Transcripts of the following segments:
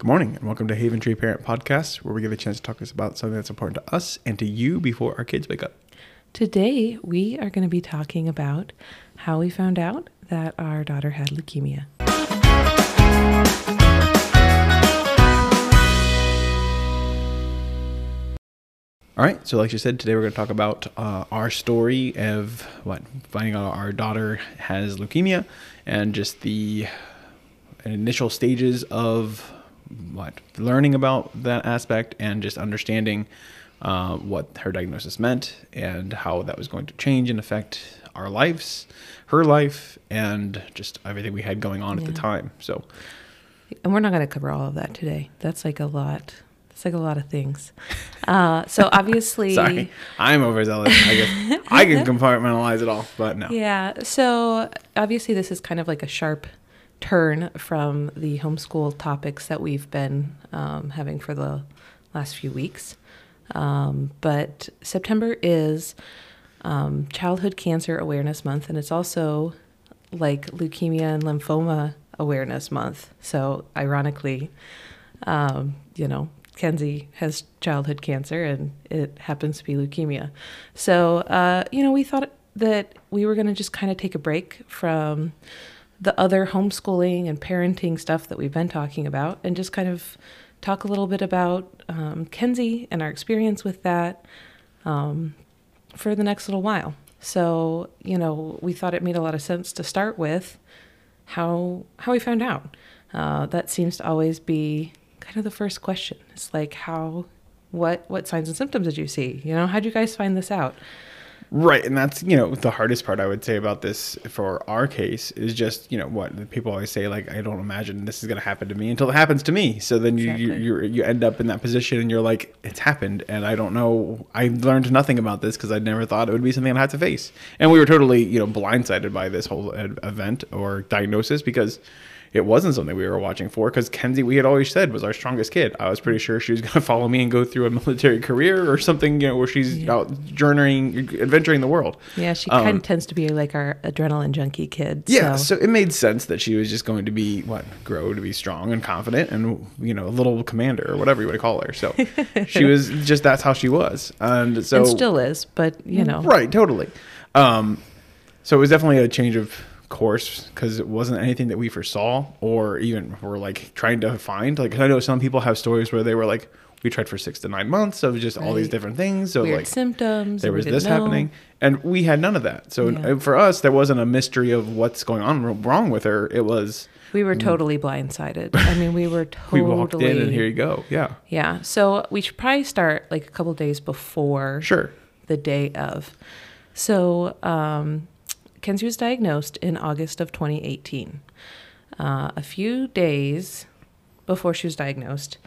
Good morning, and welcome to Haven Tree Parent Podcast, where we get a chance to talk to us about something that's important to us and to you before our kids wake up. Today, we are going to be talking about how we found out that our daughter had leukemia. All right, so like you said, today we're going to talk about uh, our story of what finding out our daughter has leukemia and just the initial stages of what learning about that aspect and just understanding uh, what her diagnosis meant and how that was going to change and affect our lives, her life, and just everything we had going on at the time. So, And we're not going to cover all of that today. That's like a lot. It's like a lot of things. Uh, so obviously, sorry, I'm overzealous. I guess I can compartmentalize it all, but no. Yeah. So obviously, this is kind of like a sharp turn from the homeschool topics that we've been um, having for the last few weeks. Um, but September is um, Childhood Cancer Awareness Month, and it's also like Leukemia and Lymphoma Awareness Month. So, ironically, um, you know, Kenzie has childhood cancer and it happens to be leukemia. So, uh, you know, we thought that we were going to just kind of take a break from the other homeschooling and parenting stuff that we've been talking about and just kind of talk a little bit about um, Kenzie and our experience with that um, for the next little while. So, you know, we thought it made a lot of sense to start with how how we found out. Uh, that seems to always be kind of the first question. It's like how what what signs and symptoms did you see? You know, how'd you guys find this out? Right, and that's you know the hardest part I would say about this for our case is just you know what people always say like I don't imagine this is going to happen to me until it happens to me. So then you you Exactly. you you end up in that position and you're like it's happened and I don't know I learned nothing about this because I never thought it would be something I had to face. And we were totally you know blindsided by this whole event or diagnosis because it wasn't something we were watching for because Kenzie, we had always said, was our strongest kid. I was pretty sure she was going to follow me and go through a military career or something, you know, where she's Yeah. out journeying, adventuring the world. Yeah, she Um, kind of tends to be like our adrenaline junkie kid. Yeah, so- so it made sense that she was just going to be what grow to be strong and confident and you know a little commander or whatever you want to call her. So she was just that's how she was, and so and still is, but you know, right, totally. Um, so it was definitely a change of course because it wasn't anything that we foresaw or even were like trying to find. Like I know some people have stories where they were like, we tried for six to nine months of just all these different things. So weird like symptoms. there was this know. happening and we had none of that so Yeah. for us there wasn't a mystery of what's going on wrong with her it was We were totally blindsided. I mean, we were Mm. we walked in and here you go yeah Yeah. So we should probably start like a couple days before sure the day of. So um, Kenzie was diagnosed in August of 2018. Uh, a few days before she was diagnosed,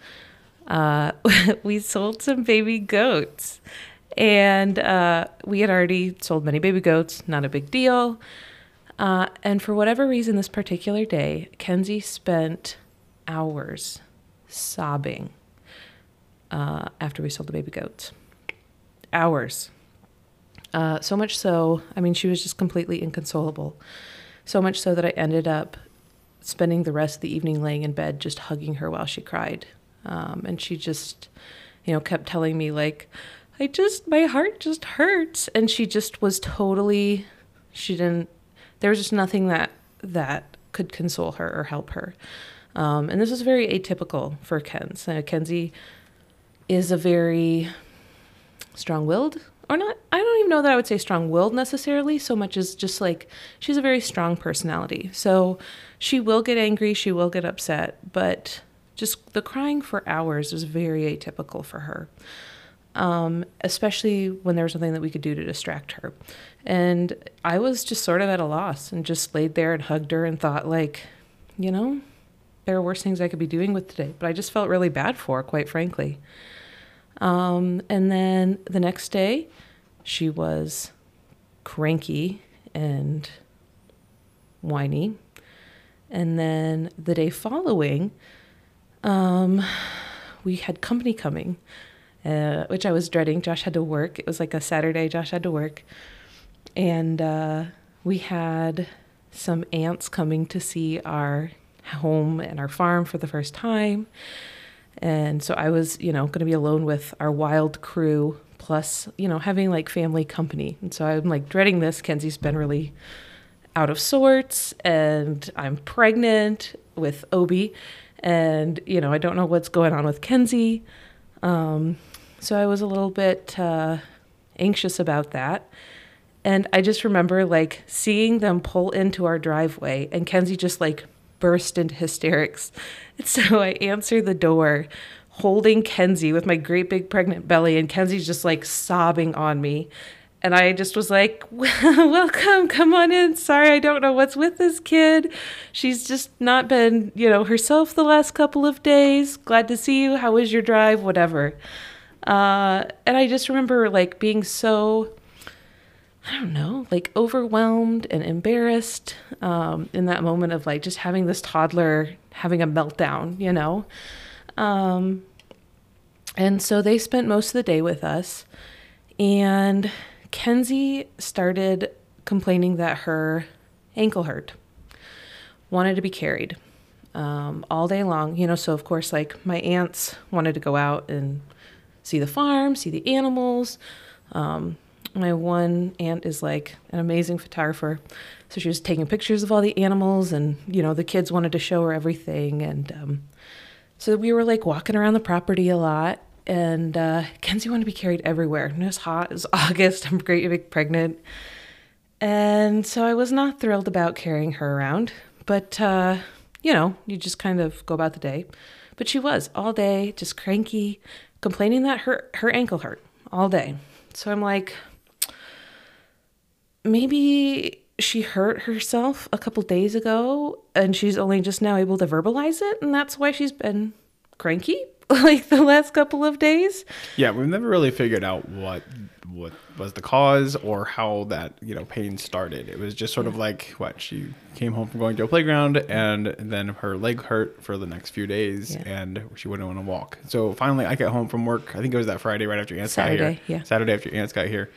uh, we sold some baby goats. And uh, we had already sold many baby goats, not a big deal. Uh, and for whatever reason, this particular day, Kenzie spent hours sobbing uh, after we sold the baby goats. Hours. Uh, so much so, I mean, she was just completely inconsolable. So much so that I ended up spending the rest of the evening laying in bed just hugging her while she cried. Um, and she just, you know, kept telling me, like, I just, my heart just hurts. And she just was totally, she didn't, there was just nothing that, that could console her or help her. Um, and this is very atypical for Ken's. Uh, Kenzie is a very strong willed or not i don't even know that i would say strong willed necessarily so much as just like she's a very strong personality. So she will get angry she will get upset but just the crying for hours is very atypical for her um, especially when there was something that we could do to distract her. And i was just sort of at a loss and just laid there and hugged her and thought like you know there are worse things i could be doing with today but i just felt really bad for her quite frankly um, and then the next day, she was cranky and whiny. And then the day following, um, we had company coming, uh, which I was dreading. Josh had to work. It was like a Saturday. Josh had to work. And uh, we had some aunts coming to see our home and our farm for the first time. And so I was, you know, going to be alone with our wild crew, plus, you know, having like family company. And so I'm like dreading this. Kenzie's been really out of sorts, and I'm pregnant with Obi. And, you know, I don't know what's going on with Kenzie. Um, so I was a little bit uh, anxious about that. And I just remember like seeing them pull into our driveway, and Kenzie just like burst into hysterics. And so I answer the door holding Kenzie with my great big pregnant belly, and Kenzie's just like sobbing on me. And I just was like, Welcome, come on in. Sorry, I don't know what's with this kid. She's just not been, you know, herself the last couple of days. Glad to see you. How was your drive? Whatever. Uh, and I just remember like being so, I don't know, like overwhelmed and embarrassed um, in that moment of like just having this toddler having a meltdown, you know? Um, and so they spent most of the day with us. And Kenzie started complaining that her ankle hurt, wanted to be carried um, all day long. You know, so of course, like my aunts wanted to go out and see the farm, see the animals. Um, my one aunt is like an amazing photographer. So she was taking pictures of all the animals, and, you know, the kids wanted to show her everything. And um, so we were like walking around the property a lot and uh, Kenzie wanted to be carried everywhere. And it was hot. It was August. I'm great pregnant. And so I was not thrilled about carrying her around. But, uh, you know, you just kind of go about the day. But she was all day, just cranky, complaining that her, her ankle hurt all day. So I'm like, maybe she hurt herself a couple days ago and she's only just now able to verbalize it. And that's why she's been cranky like the last couple of days. Yeah, we've never really figured out what what was the cause or how that you know pain started. It was just sort of like what she came home from going to a playground and then her leg hurt for the next few days Yeah. and she wouldn't want to walk. So finally, I got home from work. I think it was that Friday right after your aunts got Saturday, here. yeah. Saturday after your aunts got here,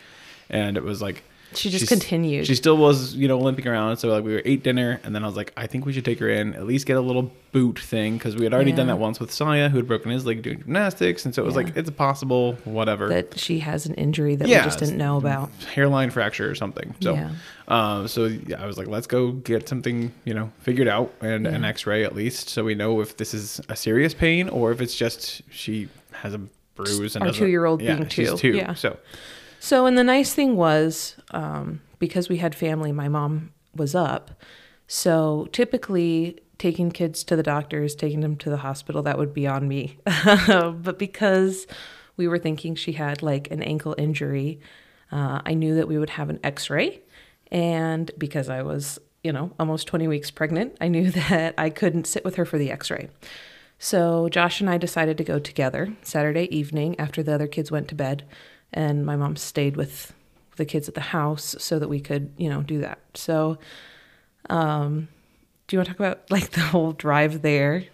and it was like. She just she's- continued. She still was, you know, limping around. So like we were ate dinner, and then I was like, I think we should take her in, at least get a little boot thing, because we had already done that once with Saya, who had broken his leg doing gymnastics, and so it was Yeah. like it's possible, whatever that she has an injury that Yeah, we just didn't know about. hairline fracture or something. So, Yeah. uh, so yeah, I was like, let's go get something, you know, figured out and an X-ray at least, so we know if this is a serious pain or if it's just she has a bruise and Our two-year-old yeah, being two. two. Yeah. So So, and the nice thing was, um, because we had family, my mom was up. So typically, taking kids to the doctors, taking them to the hospital, that would be on me. but because we were thinking she had like an ankle injury, uh, I knew that we would have an x ray. And because I was, you know, almost 20 weeks pregnant, I knew that I couldn't sit with her for the x ray. So Josh and I decided to go together Saturday evening after the other kids went to bed, and my mom stayed with the kids at the house so that we could, you know, do that. So, um, do you want to talk about like the whole drive there?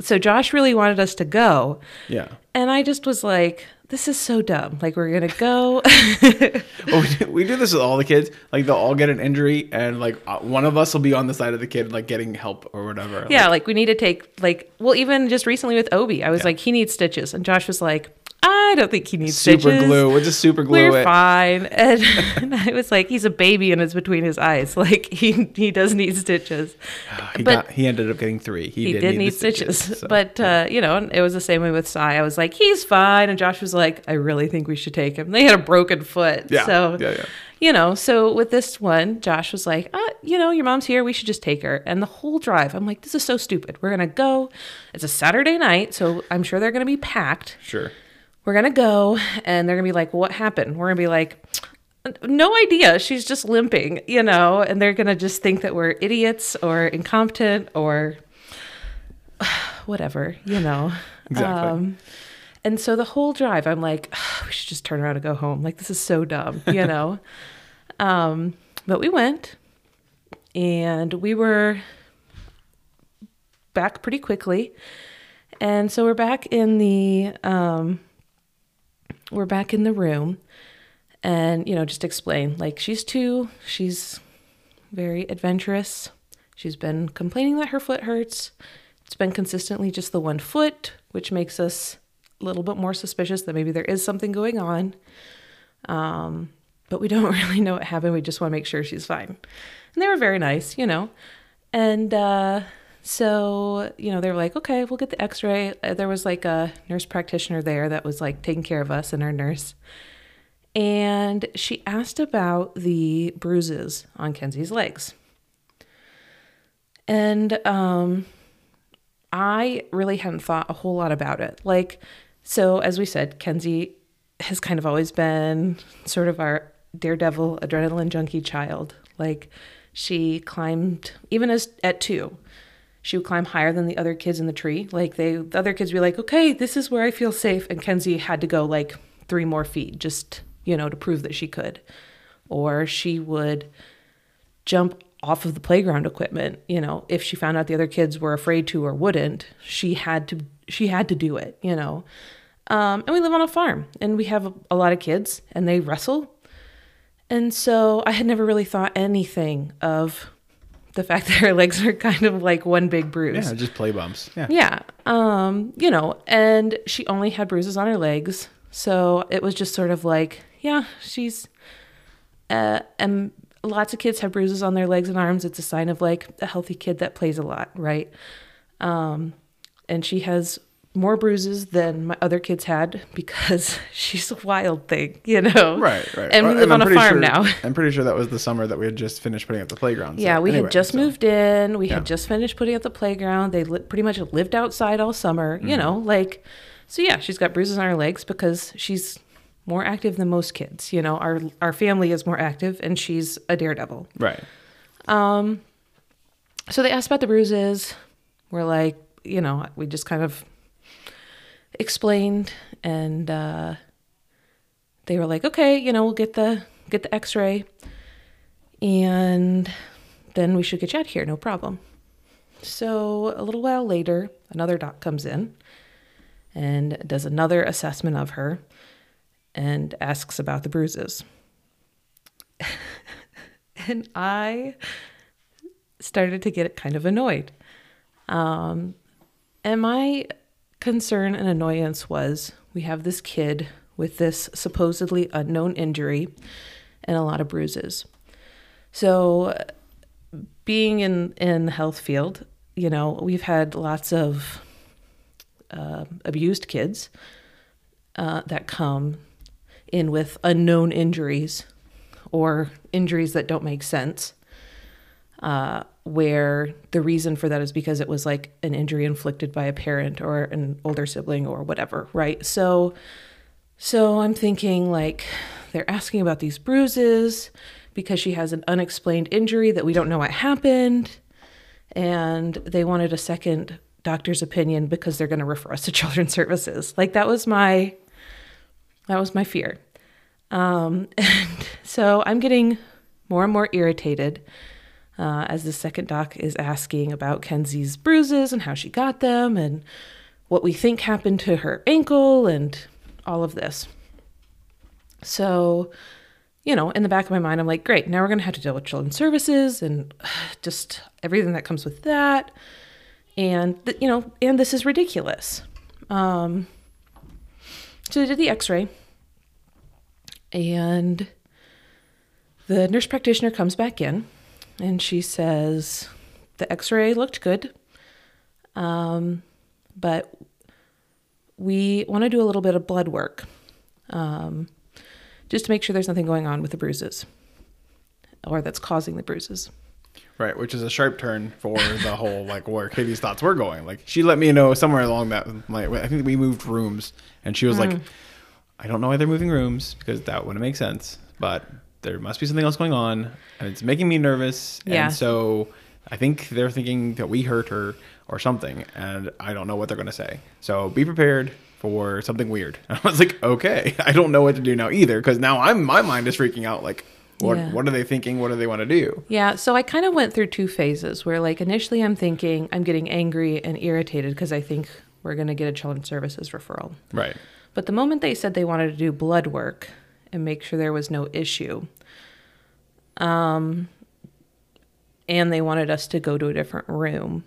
So Josh really wanted us to go, yeah. and I just was like, "This is so dumb. Like we're gonna go." Well, we, do, we do this with all the kids. Like they'll all get an injury, and like uh, one of us will be on the side of the kid, like getting help or whatever. yeah, like we need to take like well, even just recently with Obi, I was Yeah. like, he needs stitches, and Josh was like, I don't think he needs super stitches. glue. We'll just super glue We're it. fine. And, and I was like, he's a baby and it's between his eyes. Like he he does need stitches. He but- got. He ended up getting three. He, He, did, did, need, need, the stitches. so, but uh, you know, it was the same way with Sai. I was like, he's fine. And Josh was like, I really think we should take him. They had a broken foot. yeah, So yeah, yeah. you know, so with this one, Josh was like, uh, you know, your mom's here. We should just take her. And the whole drive, I'm like, this is so stupid. We're going to go. It's a Saturday night. So I'm sure they're going to be packed. Sure. We're going to go. And they're going to be like, what happened? We're going to be like, no idea. She's just limping, you know, and they're going to just think that we're idiots or incompetent or whatever, you know. Exactly. Um, and so the whole drive, I'm like, we should just turn around and go home. Like, this is so dumb, you know? um, but we went and we were back pretty quickly. And so we're back in the, um, we're back in the room and, you know, just explain like, she's two, she's very adventurous. She's been complaining that her foot hurts. It's been consistently just the one foot, which makes us a little bit more suspicious that maybe there is something going on. Um, but we don't really know what happened. We just want to make sure she's fine. And they were very nice, you know. And uh, so, you know, they were like, okay, we'll get the x ray. There was like a nurse practitioner there that was like taking care of us and our nurse. And she asked about the bruises on Kenzie's legs. And um, I really hadn't thought a whole lot about it. Like, so as we said, Kenzie has kind of always been sort of our daredevil, adrenaline junkie child. Like, she climbed, even as at two, she would climb higher than the other kids in the tree. Like, they, the other kids would be like, okay, this is where I feel safe. And Kenzie had to go like three more feet just, you know, to prove that she could. Or she would jump off of the playground equipment you know if she found out the other kids were afraid to or wouldn't she had to she had to do it you know um, and we live on a farm and we have a, a lot of kids and they wrestle and so i had never really thought anything of the fact that her legs are kind of like one big bruise Yeah, just play bumps. Yeah. yeah. Um, you know, and she only had bruises on her legs. So it was just sort of like, yeah, she's uh and lots of kids have bruises on their legs and arms. It's a sign of like a healthy kid that plays a lot, right? Um and she has more bruises than my other kids had because she's a wild thing, you know. Right, right. And we live on I'm a farm sure- now. I'm pretty sure that was the summer that we had just finished putting up the playground. so Yeah, we anyway, had just so- moved in. We Yeah. had just finished putting up the playground. They li- pretty much lived outside all summer, Mm-hmm. you know, like, so yeah, she's got bruises on her legs because she's more active than most kids. You know, our our family is more active, and she's a daredevil. Right. Um so they asked about the bruises. We're like, you know, we just kind of explained, and uh, they were like, okay, you know, we'll get the get the X-ray, and then we should get you out here, no problem. So a little while later, another doc comes in and does another assessment of her and asks about the bruises. and I started to get kind of annoyed. Um, and my concern and annoyance was we have this kid with this supposedly unknown injury and a lot of bruises. So, being in in the health field, you know, we've had lots of uh, abused kids uh, that come in with unknown injuries or injuries that don't make sense uh, where the reason for that is because it was like an injury inflicted by a parent or an older sibling or whatever, right? So, so I'm thinking like they're asking about these bruises because she has an unexplained injury that we don't know what happened, and they wanted a second doctor's opinion because they're going to refer us to children's services. Like that was my that was my fear. Um, and so I'm getting more and more irritated uh, as the second doc is asking about Kenzie's bruises and how she got them and what we think happened to her ankle and all of this. So, you know, in the back of my mind, I'm like, great, now we're going to have to deal with children's services and just everything that comes with that. And, th- you know, and this is ridiculous. Um, so they did the x ray, and the nurse practitioner comes back in and she says, The x ray looked good, um, but we want to do a little bit of blood work um, just to make sure there's nothing going on with the bruises or that's causing the bruises. Right, which is a sharp turn for the whole like where Katie's thoughts were going. Like she let me know somewhere along that like I think we moved rooms and she was like I don't know why they're moving rooms because that wouldn't make sense, but there must be something else going on and it's making me nervous Yeah. and so I think they're thinking that we hurt her or something and I don't know what they're going to say. So be prepared for something weird. And I was like, "Okay, I don't know what to do now either because now I'm my mind is freaking out like what Yeah. what are they thinking? What do they want to do?" Yeah, so I kind of went through two phases where, like, initially I'm thinking I'm getting angry and irritated because I think we're going to get a children's services referral. Right. But the moment they said they wanted to do blood work and make sure there was no issue, um, and they wanted us to go to a different room.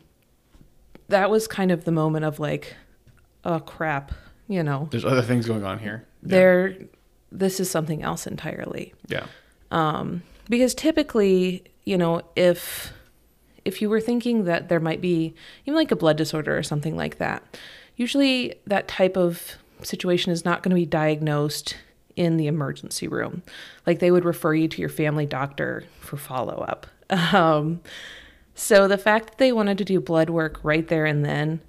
That was kind of the moment of like, oh crap, you know, There's other things going on here. Yeah. there, this is something else entirely. Yeah. Um, because typically, you know, if if you were thinking that there might be even like a blood disorder or something like that, usually that type of situation is not going to be diagnosed in the emergency room. Like they would refer you to your family doctor for follow up. Um, so the fact that they wanted to do blood work right there and then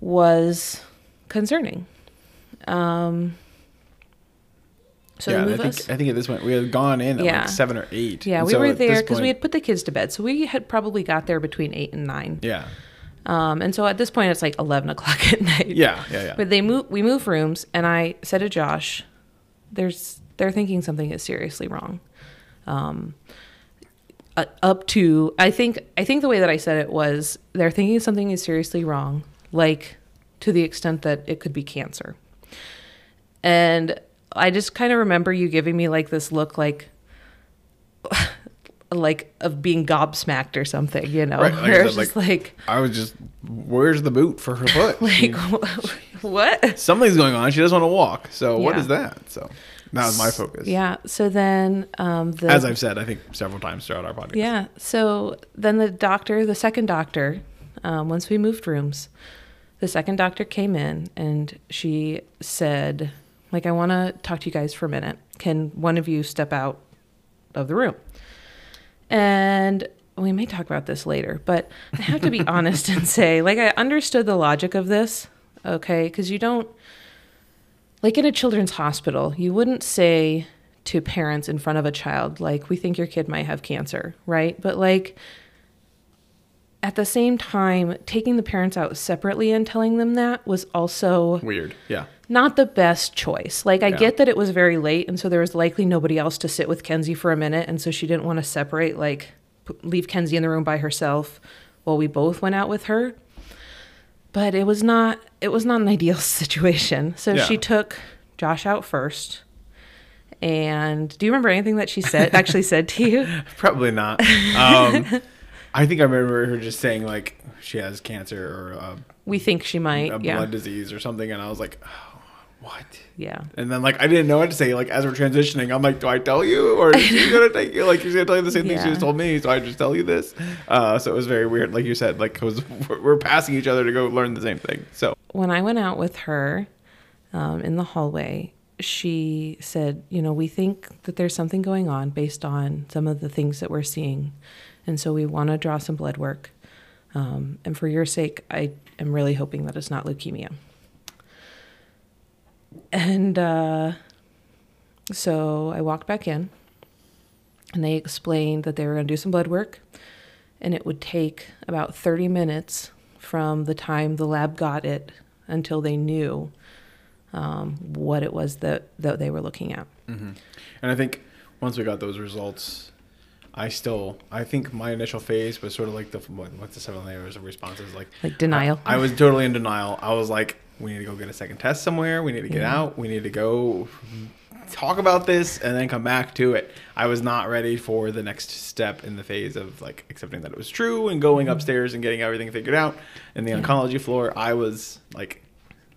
was concerning. Um, so yeah, I think. I think at this point we had gone in at Yeah. like seven or eight. Yeah, And we so were there because we had put the kids to bed. So we had probably got there between eight and nine. Yeah. Um, and so at this point, it's like eleven o'clock at night. Yeah. Yeah. Yeah. But they move. We move rooms, and I said to Josh, "There's they're thinking something is seriously wrong." Um, uh, up to I think I think the way that I said it was they're thinking something is seriously wrong, like to the extent that it could be cancer. And I just kind of remember you giving me like this look, like like of being gobsmacked or something, you know, Right, like I it's just like, I was just, where's the boot for her foot? like what? Something's going on. She doesn't want to walk. So what Yeah. is that? So that was my focus. Yeah. So then, um, the As I've said, I think several times throughout our podcast. yeah. So then the doctor, the second doctor, um, once we moved rooms, the second doctor came in and she said, like, I want to talk to you guys for a minute. Can one of you step out of the room? And we may talk about this later, but I have to be honest and say, like, I understood the logic of this, okay? Because you don't, like, in a children's hospital, you wouldn't say to parents in front of a child, like, we think your kid might have cancer, right? But, like, at the same time, taking the parents out separately and telling them that was also Weird. Yeah. Not the best choice. Like I Yeah. get that it was very late and so there was likely nobody else to sit with Kenzie for a minute and so she didn't want to separate like p- leave Kenzie in the room by herself while we both went out with her. But it was not it was not an ideal situation. So Yeah. she took Josh out first. And do you remember anything that she said actually said to you? Probably not. Um, I think I remember her just saying like she has cancer or a, We think she might. a yeah. blood disease or something, and I was like, oh, what? Yeah. And then like I didn't know what to say. Like as we're transitioning, I'm like, do I tell you or is she gonna take you? Like she's gonna tell you the same thing she just told me, so I just tell you this. Uh, so it was very weird. Like you said, like because we're we're passing each other to go learn the same thing. So when I went out with her um, in the hallway, she said, You know, we think that there's something going on based on some of the things that we're seeing. And so we want to draw some blood work. Um, and for your sake, I am really hoping that it's not leukemia. And uh, so I walked back in and they explained that they were going to do some blood work and it would take about 30 minutes from the time the lab got it until they knew um, what it was that, that they were looking at. and I think once we got those results. I still, I think my initial phase was sort of like the what, what's the seven layers of responses like Like denial. I, I was totally in denial. I was like, we need to go get a second test somewhere. We need to get Yeah. out. We need to go talk about this and then come back to it. I was not ready for the next step in the phase of like accepting that it was true and going upstairs and getting everything figured out. In the Mm-hmm. Yeah. oncology floor, I was like,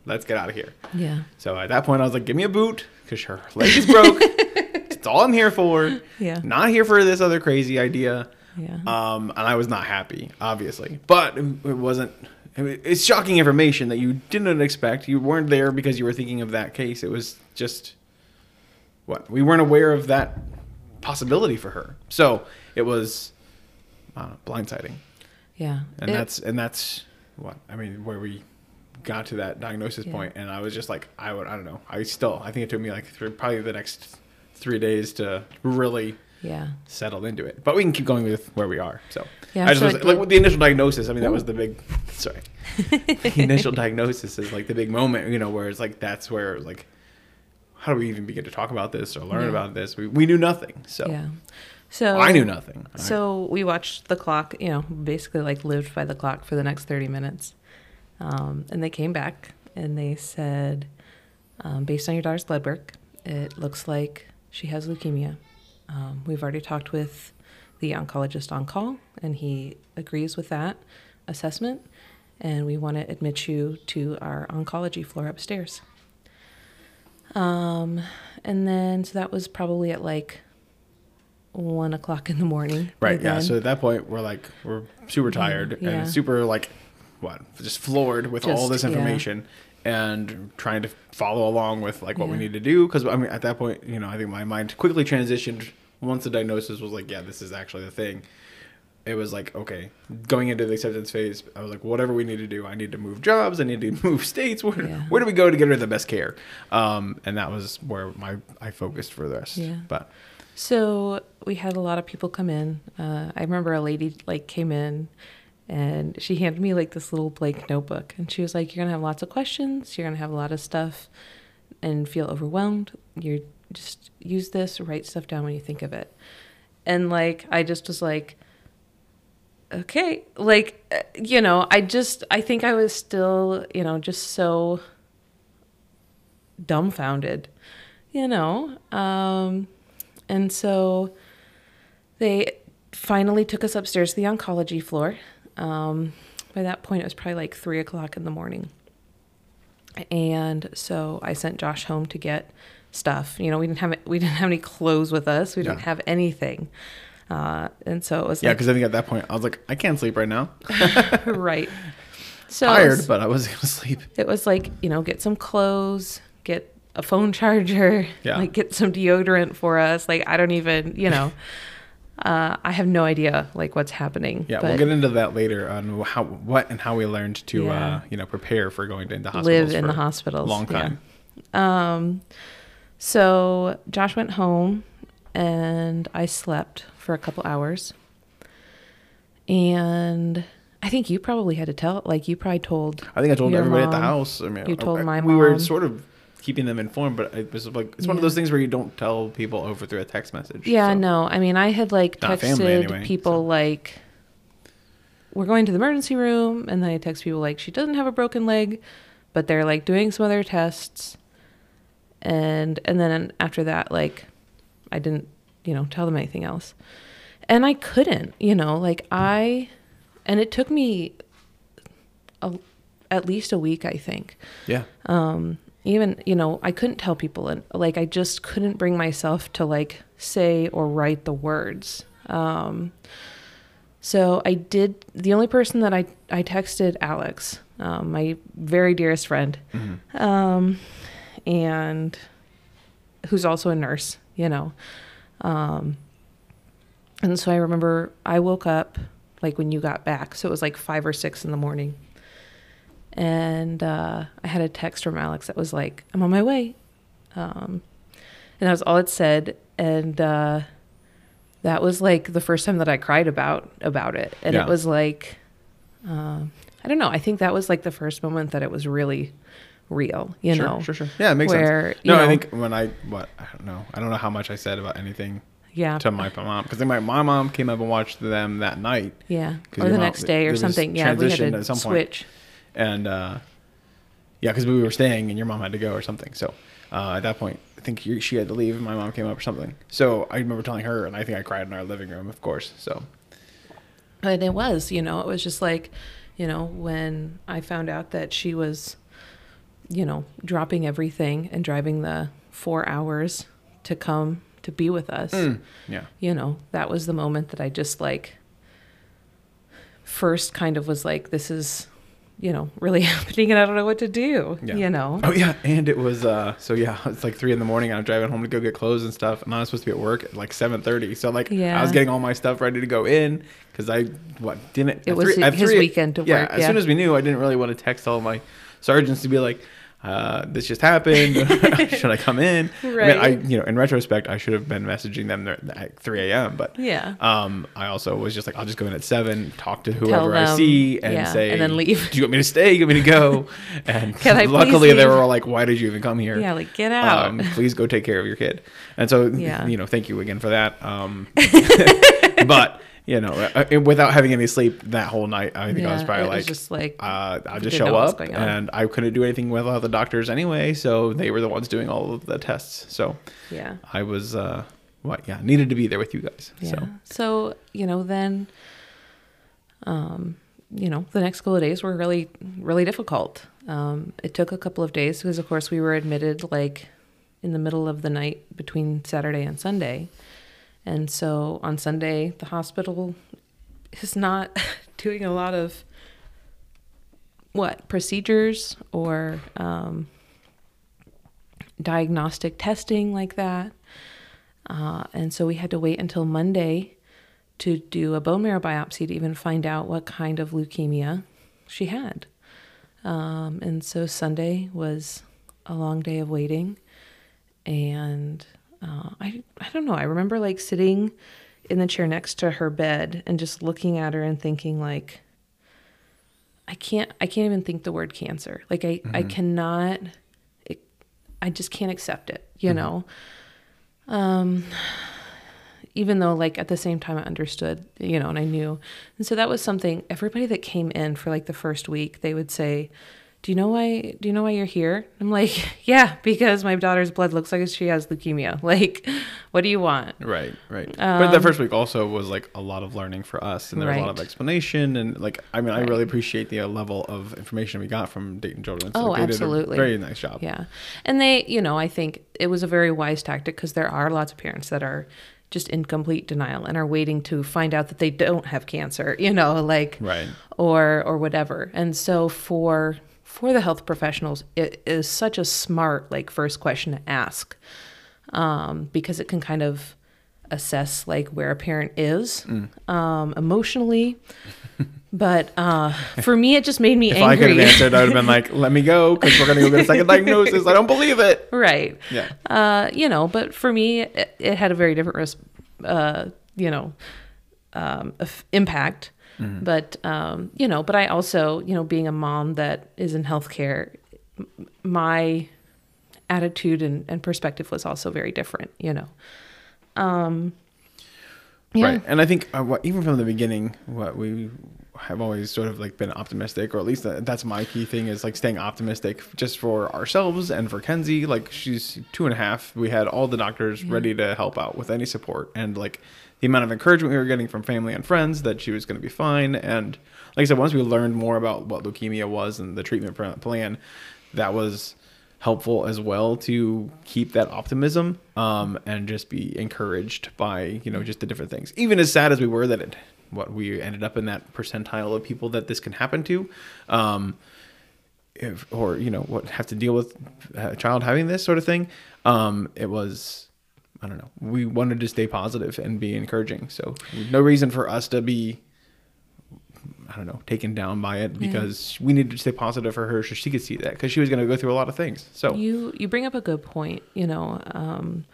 let's get out of here. Yeah. So at that point, I was like, give me a boot because her leg is broke. it's all I'm here for. Yeah. Not here for this other crazy idea. Yeah. Um, and I was not happy, obviously. But it wasn't. I mean, It's shocking information that you didn't expect. You weren't there because you were thinking of that case. It was just what we weren't aware of that possibility for her. So it was uh, blindsiding, yeah. and It- that's and that's what I mean. Where we got to that diagnosis Yeah. point, and I was just like, I would, I don't know. I still, I think it took me like three, probably the next three days to really yeah. settled into it. But we can keep going with where we are. So Yeah, I just was, like with the initial diagnosis. I mean, that was the big. Sorry, the initial diagnosis is like the big moment. You know, where it's like that's where like, how do we even begin to talk about this or learn Yeah. about this? We we knew nothing. So Yeah. So I knew nothing. So we watched the clock, you know, basically like lived by the clock for the next 30 minutes. Um, and they came back and they said, um, based on your daughter's blood work, it looks like she has leukemia. Um, we've already talked with the oncologist on call, and he agrees with that assessment. And we want to admit you to our oncology floor upstairs. Um, and then, so that was probably at like one o'clock in the morning. Right. Yeah. then. So at that point, we're like, we're super tired Yeah. and super like, what, just floored with all Just- this yeah. And trying to follow along with like what we need to do. Because I mean, at that point, you know, I think my mind quickly transitioned once the diagnosis was like, yeah, this is actually the thing. It was like, okay, going into the acceptance phase, I was like, whatever we need to do, I need to move jobs, I need to move states. Where, Yeah. where do we go to get her the best care? Um, and that was where my I focused for the rest. Yeah. But So we had a lot of people come in. Uh, I remember a lady like came in and she handed me like this little blank notebook and she was like, You're gonna have lots of questions, you're gonna have a lot of stuff and feel overwhelmed. You're just use this, write stuff down when you think of it. And like I just was like, Okay. Like uh, you know, I just I think I was still, you know, just so dumbfounded, you know. Um and so they finally took us upstairs to the oncology floor. Um, by that point, it was probably like three o'clock in the morning. And so I sent Josh home to get stuff. You know, we didn't have we didn't have any clothes with us. We didn't Yeah. have anything. Uh, and so it was yeah, like, because I think at that point I was like, I can't sleep right now. right. So tired, was- but I wasn't gonna sleep. it was like you know get some clothes get a phone charger Yeah. like get some deodorant for us like i don't even you know uh, i have no idea like what's happening Yeah, we'll get into that later on how what and how we learned to Yeah. uh, you know prepare for going into hospitals. live in the hospitals long yeah. time. um so josh went home and i slept for a couple hours and i think you probably had to tell like you probably told I think I told everybody at the house. I mean, you told I- my we were sort of keeping them informed, but it was like it's one of those things where you don't tell people over through a text message. Yeah, so. no. I mean, I had like Not texted anyway, people so. like, we're going to the emergency room. And then I text people like, she doesn't have a broken leg, but they're like doing some other tests. And, and then after that, like, I didn't, you know, tell them anything else. And I couldn't, you know, like I, and it took me a, at least a week, I think Yeah. um even you know i couldn't tell people and like i just couldn't bring myself to like say or write the words. Um so i did the only person that i i texted alex um, my very dearest friend Mhm. um and who's also a nurse you know. Um and so i remember i woke up like when you got back. So it was like five or six in the morning and uh, I had a text from Alex that was like, "I'm on my way," um, and that was all it said. And uh, that was like the first time that I cried about about it, and Yeah. it was like, um I don't know. I think that was like the first moment that it was really real. You sure, know, sure, sure. Yeah, it makes where, sense. No, I think when I what I don't know. I don't know how much I said about anything yeah, to my mom because my my mom came up and watched them that night, Yeah, or the mom- next day or something. Yeah, we had to at some point. And uh, yeah, because we were staying and your mom had to go or something. So uh, at that point, I think she had to leave and my mom came up or something. So I remember telling her, and I think I cried in our living room, of course. So And it was, you know, it was just like, you know, when I found out that she was, you know, dropping everything and driving the four hours to come to be with us, yeah, you know, that was the moment that I just like first kind of was like, this is, you know, really happening and I don't know what to do, Yeah. you know? Oh yeah, and it was uh so yeah, it's like three in the morning. and I'm driving home to go get clothes and stuff, and I was supposed to be at work at like seven thirty. So like yeah. I was getting all my stuff ready to go in because I what didn't. It at was at his weekend to yeah, work, as soon as we knew, I didn't really want to text all my sergeants to be like. Uh, this just happened. should I come in? I mean, I you know, in retrospect, I should have been messaging them at 3 a.m. But Yeah. um, I also was just like, I'll just go in at seven, talk to whoever I see, and yeah, say, and then leave. Do you want me to stay? You want me to go? And Can I please luckily, they were all like, Why did you even come here? Yeah, like get out. Um, please go take care of your kid. And so, Yeah. you know, thank you again for that. Um, but you know, uh, without having any sleep that whole night, I think I was probably it was like, just like, uh, I'll just show know what was up, and I couldn't do anything without the doctors anyway. So they were the ones doing all of the tests. So yeah. I was, uh, what yeah needed to be there with you guys. Yeah. So So, you know, then, um, you know, the next couple of days were really, really difficult. Um, it took a couple of days because, of course, we were admitted like in the middle of the night between Saturday and Sunday. And so on Sunday, the hospital is not doing a lot of what procedures or um, diagnostic testing like that. Uh, and so we had to wait until Monday to do a bone marrow biopsy to even find out what kind of leukemia she had. Um, and so Sunday was a long day of waiting. And uh, I, I don't know, I remember like sitting in the chair next to her bed and just looking at her and thinking like, I can't, I can't even think the word cancer. Like I, I cannot, it, I just can't accept it, you know? Um, even though like at the same time I understood, you know, and I knew. And so that was something everybody that came in for like the first week, they would say, "Do you know why do you know why you're here?" I'm like, "Yeah, because my daughter's blood looks like she has leukemia." Like, what do you want? Right, right. but the first week also was like a lot of learning for us, and there was a lot of Um, explanation, and like I mean, I really appreciate the uh, level of information we got from Dayton Children's. Oh, Like, absolutely. Did a very nice job. Yeah. And they, you know, I think it was a very wise tactic because there are lots of parents that are just in complete denial and are waiting to find out that they don't have cancer, you know, like Right. or or whatever. And so for for the health professionals, it is such a smart like first question to ask um, because it can kind of assess like where a parent is Mm. um, emotionally. but uh, for me, it just made me angry. If I could have answered, I would have been like, "Let me go," because we're gonna go get a second diagnosis. I don't believe it. right. Yeah. Uh, you know, but for me, it, it had a very different, res- uh, you know, um, impact. Mm-hmm. But um, you know, but I also, you know, being a mom that is in healthcare, my attitude and, and perspective was also very different. You know, um, yeah, Right. And I think uh, what, even from the beginning, what we have always sort of like been optimistic, or at least that's my key thing is like staying optimistic just for ourselves and for Kenzie. Like she's two and a half. We had all the doctors ready to help out with any support. And like the amount of encouragement we were getting from family and friends that she was going to be fine. And like I said, once we learned more about what leukemia was and the treatment plan, that was helpful as well to keep that optimism um, and just be encouraged by you know just the different things even as sad as we were that it what we ended up in that percentile of people that this can happen to um, if, or you know what have to deal with a child having this sort of thing um, it was i don't know we wanted to stay positive and be encouraging so no reason for us to be I don't know, taken down by it because we needed to stay positive for her so she could see that because she was going to go through a lot of things. So You you bring up a good point. You know, um,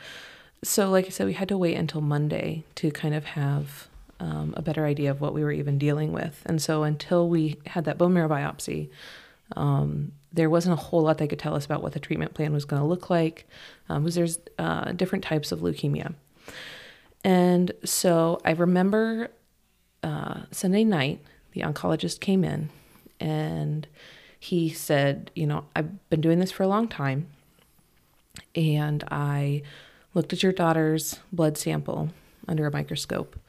so like I said, we had to wait until Monday to kind of have um, a better idea of what we were even dealing with, and so until we had that bone marrow biopsy, um, there wasn't a whole lot they could tell us about what the treatment plan was going to look like, um, because there's uh, different types of leukemia, and so I remember uh, Sunday night the oncologist came in and he said, You know, I've been doing this for a long time. And I looked at your daughter's blood sample under a microscope.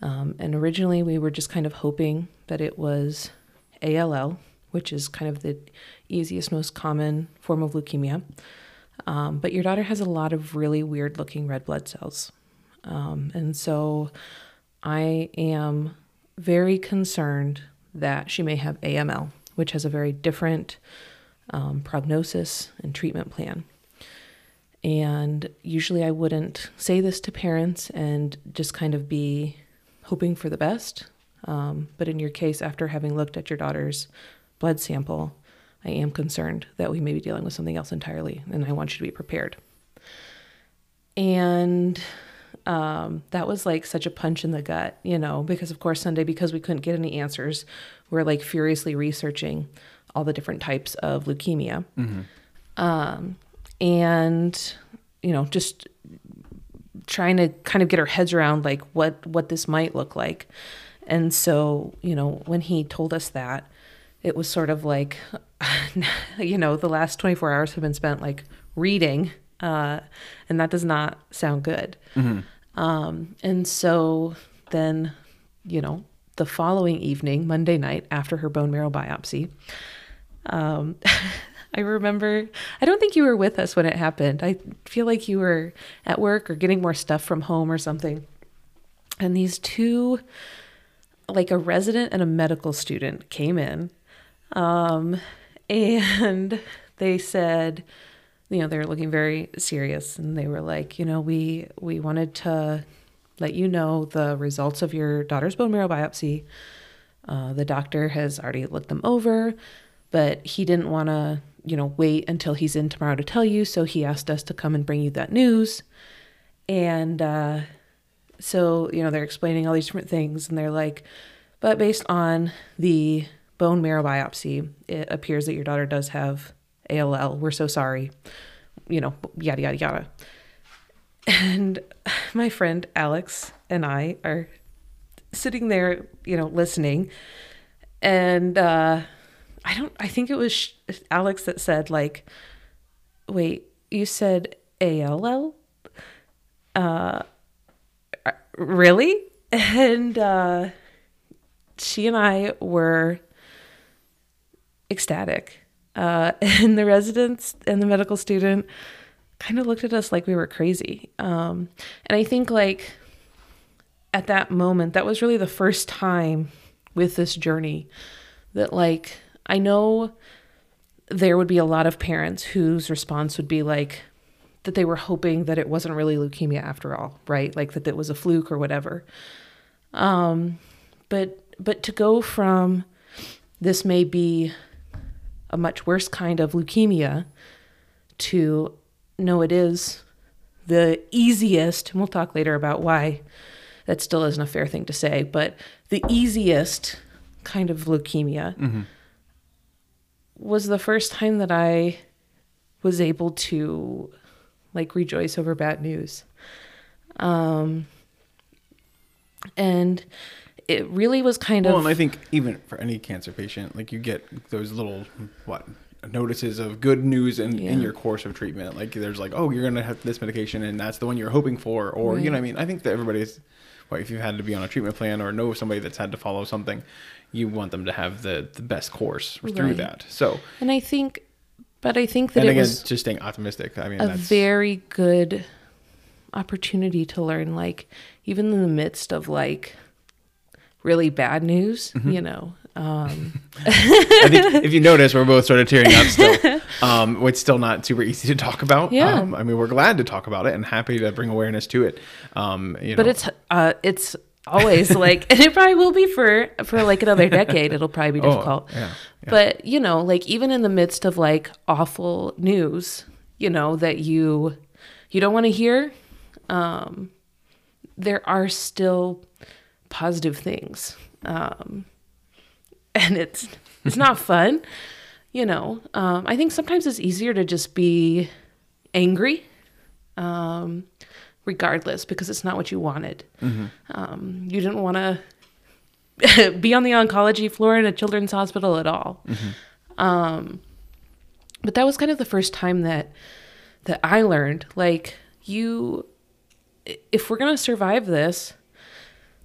Um, and originally, we were just kind of hoping that it was ALL, which is kind of the easiest, most common form of leukemia. Um, but your daughter has a lot of really weird looking red blood cells. Um, and so I am very concerned that she may have AML, which has a very different um, prognosis and treatment plan. And usually I wouldn't say this to parents and just kind of be hoping for the best. Um, but in your case, after having looked at your daughter's blood sample, I am concerned that we may be dealing with something else entirely, and I want you to be prepared. And um, that was like such a punch in the gut, you know, because of course Sunday, because we couldn't get any answers, we're like furiously researching all the different types of leukemia. Um, and, you know, just trying to kind of get our heads around like what, what this might look like. And so, you know, when he told us that, it was sort of like, you know, the last 24 hours have been spent like reading uh, and that does not sound good. Um, and so then, you know, the following evening, Monday night, after her bone marrow biopsy, um, I remember, I don't think you were with us when it happened. I feel like you were at work or getting more stuff from home or something. And these two, like a resident and a medical student, came in. Um, and they said, you know, they were looking very serious and they were like, you know, we we wanted to let you know the results of your daughter's bone marrow biopsy. Uh, the doctor has already looked them over, but he didn't want to, you know, wait until he's in tomorrow to tell you. So he asked us to come and bring you that news. And uh, so, you know, they're explaining all these different things, and they're like, but based on the bone marrow biopsy, it appears that your daughter does have ALL. We're so sorry. You know, yada, yada, yada. And my friend Alex and I are sitting there, you know, listening. And uh, I don't, I think it was Alex that said, like, wait, you said ALL? Uh, really? And uh, she and I were ecstatic. Uh, and the residents and the medical student kind of looked at us like we were crazy. Um, and I think, like, at that moment, that was really the first time with this journey that, like, I know there would be a lot of parents whose response would be like, that they were hoping that it wasn't really leukemia after all, right? Like that it was a fluke or whatever. Um, but but to go from this may be a much worse kind of leukemia to no, it is the easiest. And we'll talk later about why that still isn't a fair thing to say, but the easiest kind of leukemia was the first time that I was able to like rejoice over bad news. Um, and it really was kind Well, of Well, and I think even for any cancer patient, like you get those little what notices of good news in, in your course of treatment. Like there's like, oh, you're gonna have this medication, and that's the one you're hoping for, or you know, what I mean, I think that everybody's. Well, if you've had to be on a treatment plan or know somebody that's had to follow something, you want them to have the the best course through Right. that. So, and I think, but I think that and it again, was just staying optimistic. I mean, that's a very good opportunity to learn, like even in the midst of like really bad news, Mm-hmm. you know. Um, I think if you notice, we're both sort of tearing up still. Um, it's still not super easy to talk about. Yeah. Um, I mean, we're glad to talk about it and happy to bring awareness to it. Um, you but know, it's uh, it's always like, and it probably will be for for like another decade. It'll probably be Oh, difficult. yeah, yeah. But you know, like even in the midst of like awful news, you know that you you don't want to hear, um, there are still positive things, um, and it's it's not fun. You know, um, I think sometimes it's easier to just be angry, um, regardless, because it's not what you wanted. Um, you didn't want to be on the oncology floor in a children's hospital at all. Um, but that was kind of the first time that that I learned, like you, if we're gonna survive this,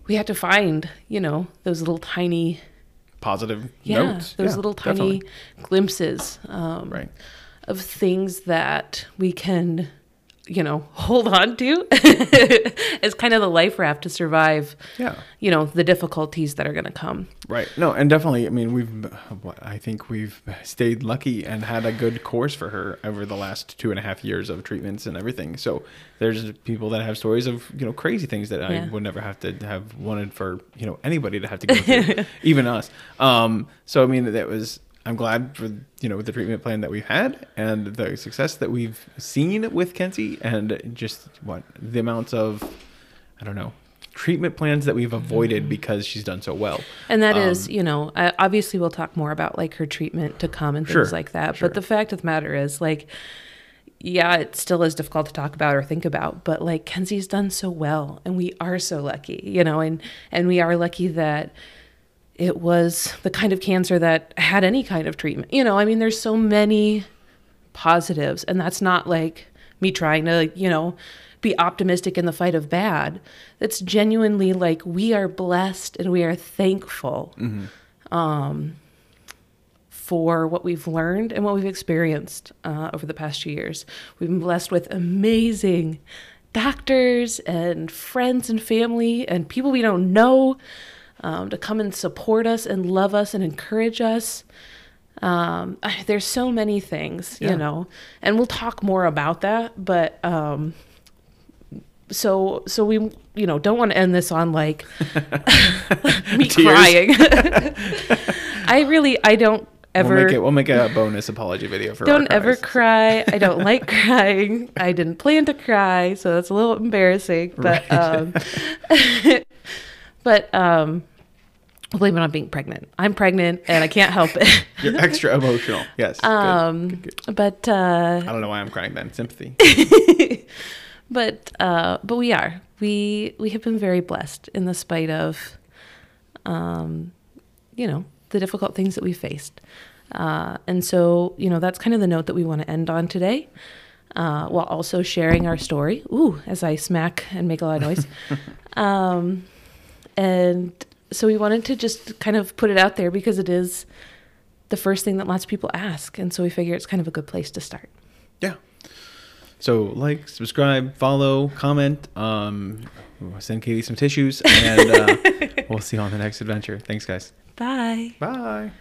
we had to find, you know, those little tiny, positive yeah, notes. those Yeah, little tiny definitely. glimpses um, Right. of things that we can, you know, hold on to as kind of the life raft to survive, Yeah. you know, the difficulties that are going to come. Right. No, and definitely. I mean, we've. I think we've stayed lucky and had a good course for her over the last two and a half years of treatments and everything. So there's people that have stories of you know crazy things that I Yeah. would never have to have wanted for you know anybody to have to go through, even us. Um. So I mean, that was. I'm glad for you know the treatment plan that we've had and the success that we've seen with Kenzie and just what the amounts of I don't know treatment plans that we've avoided because she's done so well. And that is, Um, you know, obviously we'll talk more about like her treatment to come and things Sure, like that. sure. But the fact of the matter is, like, yeah, it still is difficult to talk about or think about, but like Kenzie's done so well, and we are so lucky, you know, and and we are lucky that it was the kind of cancer that had any kind of treatment. You know, I mean, there's so many positives, and that's not like me trying to, you know, be optimistic in the fight of bad. It's genuinely like we are blessed and we are thankful um, for what we've learned and what we've experienced uh, over the past few years. We've been blessed with amazing doctors and friends and family and people we don't know um, to come and support us and love us and encourage us. Um, there's so many things, Yeah. you know, and we'll talk more about that. But um, so so we you know don't want to end this on like me crying. I really I don't ever We'll make it. We'll make a bonus apology video for. don't ever cry. I don't like crying. I didn't plan to cry, so that's a little embarrassing. But Right. um, but um, blame it on being pregnant. I'm pregnant and I can't help it. You're extra emotional. Yes. good. um, Good, good. but uh, I don't know why I'm crying then. Sympathy. but uh, but we are. We we have been very blessed in the spite of, um, you know, the difficult things that we faced. Uh, and so, you know, that's kind of the note that we want to end on today, uh, while also sharing our story. Ooh, as I smack and make a lot of noise. um, and so we wanted to just kind of put it out there because it is the first thing that lots of people ask. And so we figure it's kind of a good place to start. Yeah. So like, subscribe, follow, comment, um, send Katie some tissues, and uh, we'll see you on the next adventure. Thanks, guys. Bye. Bye.